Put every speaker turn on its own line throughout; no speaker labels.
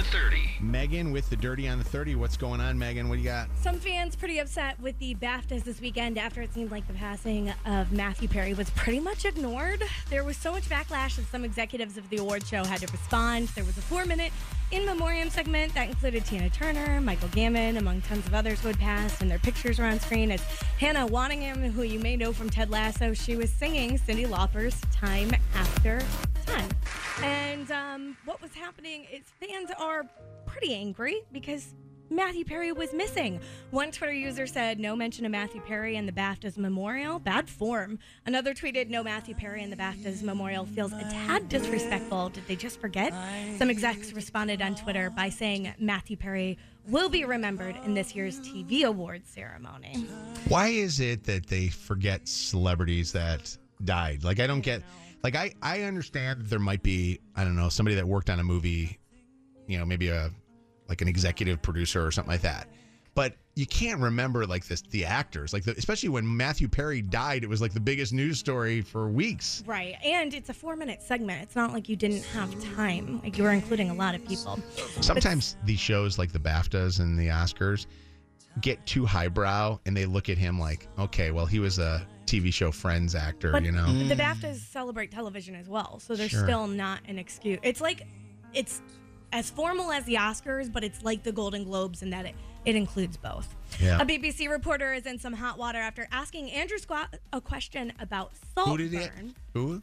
The 30.
Megan with the Dirty on the 30. What's going on, Megan? What do you got?
Some fans pretty upset with the BAFTAs this weekend after it seemed like the passing of Matthew Perry was pretty much ignored. There was so much backlash that some executives of the award show had to respond. There was a four minute in memoriam segment that included Tina Turner, Michael Gambon, among tons of others who had passed, and their pictures were on screen as Hannah Waddingham, who you may know from Ted Lasso, she was singing Cyndi Lauper's Time After Time. And um, what was happening is fans are pretty angry because Matthew Perry was missing. One Twitter user said, No mention of Matthew Perry in the BAFTAs memorial. Bad form. Another tweeted, No Matthew Perry in the BAFTAs memorial feels a tad disrespectful. Did they just forget? Some execs responded on Twitter by saying Matthew Perry will be remembered in this year's TV awards ceremony.
Why is it that they forget celebrities that died? Like, I don't get. Like, I I understand that there might be I don't know somebody that worked on a movie, you know, maybe a like an executive producer or something like that. But you can't remember like this the actors, like the, especially when Matthew Perry died. It was like the biggest news story for weeks.
Right. And it's a four minute segment. It's not like you didn't have time. Like you were including a lot of people.
Sometimes these shows like the BAFTAs and the Oscars get too highbrow and they look at him like, okay, well, he was a TV show Friends actor,
But
you know?
the mm. BAFTAs celebrate television as well, so they're
Sure.
still not an excuse. It's like it's as formal as the Oscars, but it's like the Golden Globes in that it, it includes both.
Yeah.
A BBC reporter is in some hot water after asking Andrew Scott a question about
Who
Saltburn.
did it? Who?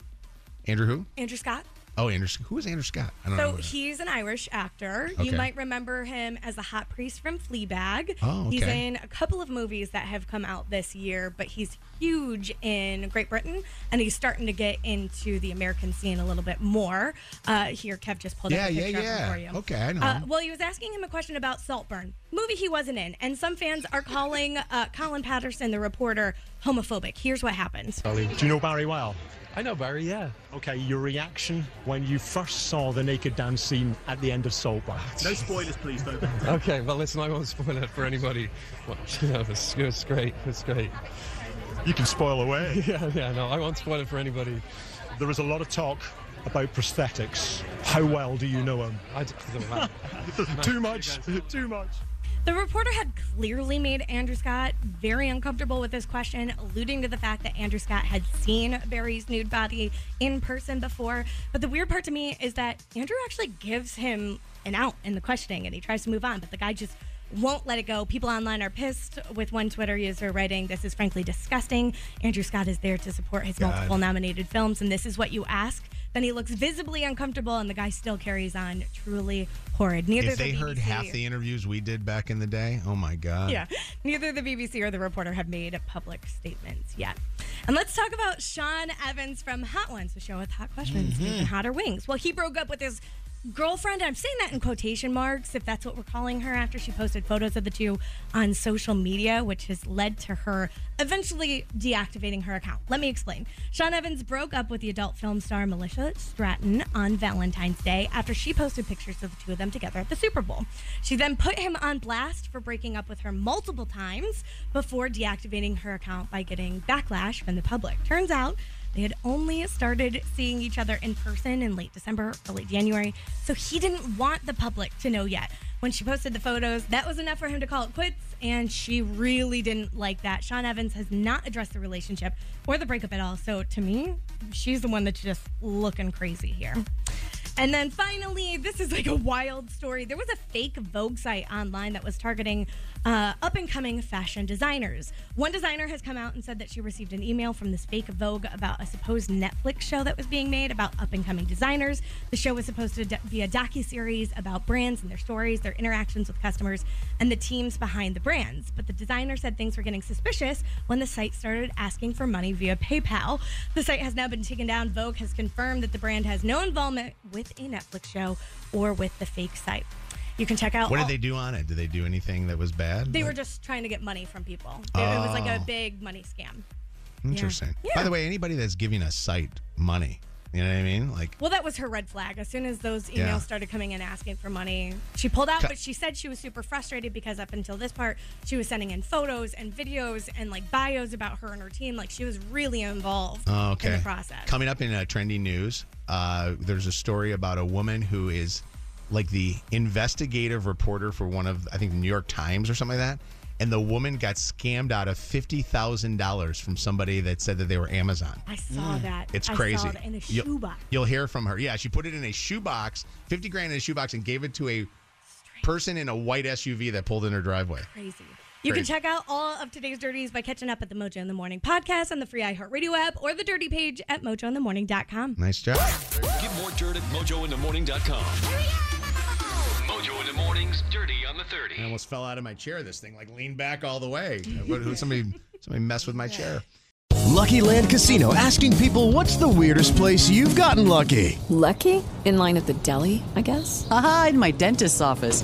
Andrew who?
Andrew Scott.
Oh, Andrew. Who is Andrew Scott? I don't
So
know.
he's an Irish actor.
Okay.
You might remember him as the hot priest from Fleabag.
Oh,
He's in a couple of movies that have come out this year, but he's huge in Great Britain, and he's starting to get into the American scene a little bit more. Uh, here, Kev just pulled
Yeah,
up a
yeah,
picture of
yeah.
him for you.
Okay, I know
Uh, well, he was asking him a question about Saltburn, movie he wasn't in, and some fans are calling uh, Colin Paterson, the reporter, homophobic. Here's what happened.
Do you know Barry well? I know Barry, yeah. Okay, your reaction when you first saw the naked dance scene at the end of Saltburn.
No spoilers, please, though.
Okay, well, listen, I won't spoil it for anybody. Well, you know, it's, it's great. It's great.
You can spoil away.
Yeah, yeah, no, I won't spoil it for anybody.
There was a lot of talk about prosthetics. How well do you know them?
I d- it doesn't matter.
Too much. Too much.
The reporter had clearly made Andrew Scott very uncomfortable with this question, alluding to the fact that Andrew Scott had seen Barry's nude body in person before. But the weird part to me is that Andrew actually gives him an out in the questioning and he tries to move on, but the guy just won't let it go. People online are pissed with one Twitter user writing, This is frankly disgusting. Andrew Scott is there to support his
God.
multiple nominated films, and this is what you ask. Then he looks visibly uncomfortable, and the guy still carries on. Truly horrid. Neither
if
the
they heard half the interviews we did back in the day, oh my god.
yeah. Neither the BBC or the reporter have made public statements yet. And let's talk about Sean Evans from Hot Ones, the show with hot questions,
Mm-hmm.
hotter wings. Well, he broke up with his girlfriend. I'm saying that in quotation marks, if that's what we're calling her, after she posted photos of the two on social media, which has led to her eventually deactivating her account. Let me explain. Sean Evans broke up with the adult film star Melissa Stratton on Valentine's Day after she posted pictures of the two of them together at the Super Bowl. She then put him on blast for breaking up with her multiple times before deactivating her account by getting backlash from the public. Turns out they had only started seeing each other in person in late December, early January, so he didn't want the public to know yet. When she posted the photos, that was enough for him to call it quits, and she really didn't like that. Sean Evans has not addressed the relationship or the breakup at all, so to me, she's the one that's just looking crazy here. And then finally, this is like a wild story. There was a fake Vogue site online that was targeting uh, up and coming fashion designers. One designer has come out and said that she received an email from this fake Vogue about a supposed Netflix show that was being made about up and coming designers. The show was supposed to be a docu series about brands and their stories, their interactions with customers, and the teams behind the brands. But the designer said things were getting suspicious when the site started asking for money via PayPal. The site has now been taken down. Vogue has confirmed that the brand has no involvement with a Netflix show or with the fake site. You can check out.
What
all-
did they do on it? Did they do anything that was bad?
They were just trying to get money from people. It, it was like a
Oh.
big money scam.
interesting.
Yeah.
By the way, anybody that's giving a site money, you know what I mean? Like,
Well, that was her red flag. As soon as those emails
Yeah.
started coming in asking for money, she pulled out. But she said she was super frustrated because up until this part, she was sending in photos and videos and like bios about her and her team. Like she was really involved
Oh, okay.
in the process.
Coming up in uh, trending news, uh, there's a story about a woman who is like the investigative reporter for one of, I think, the New York Times or something like that. And the woman got scammed out of fifty thousand dollars from somebody that said that they were Amazon.
I saw mm. that.
It's
I
crazy.
Saw it in a
You'll-
shoebox.
You'll hear from her. Yeah, she put it in a shoebox, fifty grand in a shoebox, and gave it to a person in a white SUV that pulled in her driveway.
Crazy. You can check out all of today's dirties by catching up at the Mojo in the Morning podcast on the free iHeartRadio app or the dirty page at mojointhemorning.com.
Nice job.
Get more dirt at mojointhemorning.com. Mojo in the mornings, dirty on the 30.
I almost fell out of my chair. This thing like leaned back all the way. What- who- somebody, somebody messed with my chair.
Lucky Land Casino asking people what's the weirdest place you've gotten lucky?
Lucky? In line at the deli, I guess?
Aha, in my dentist's office.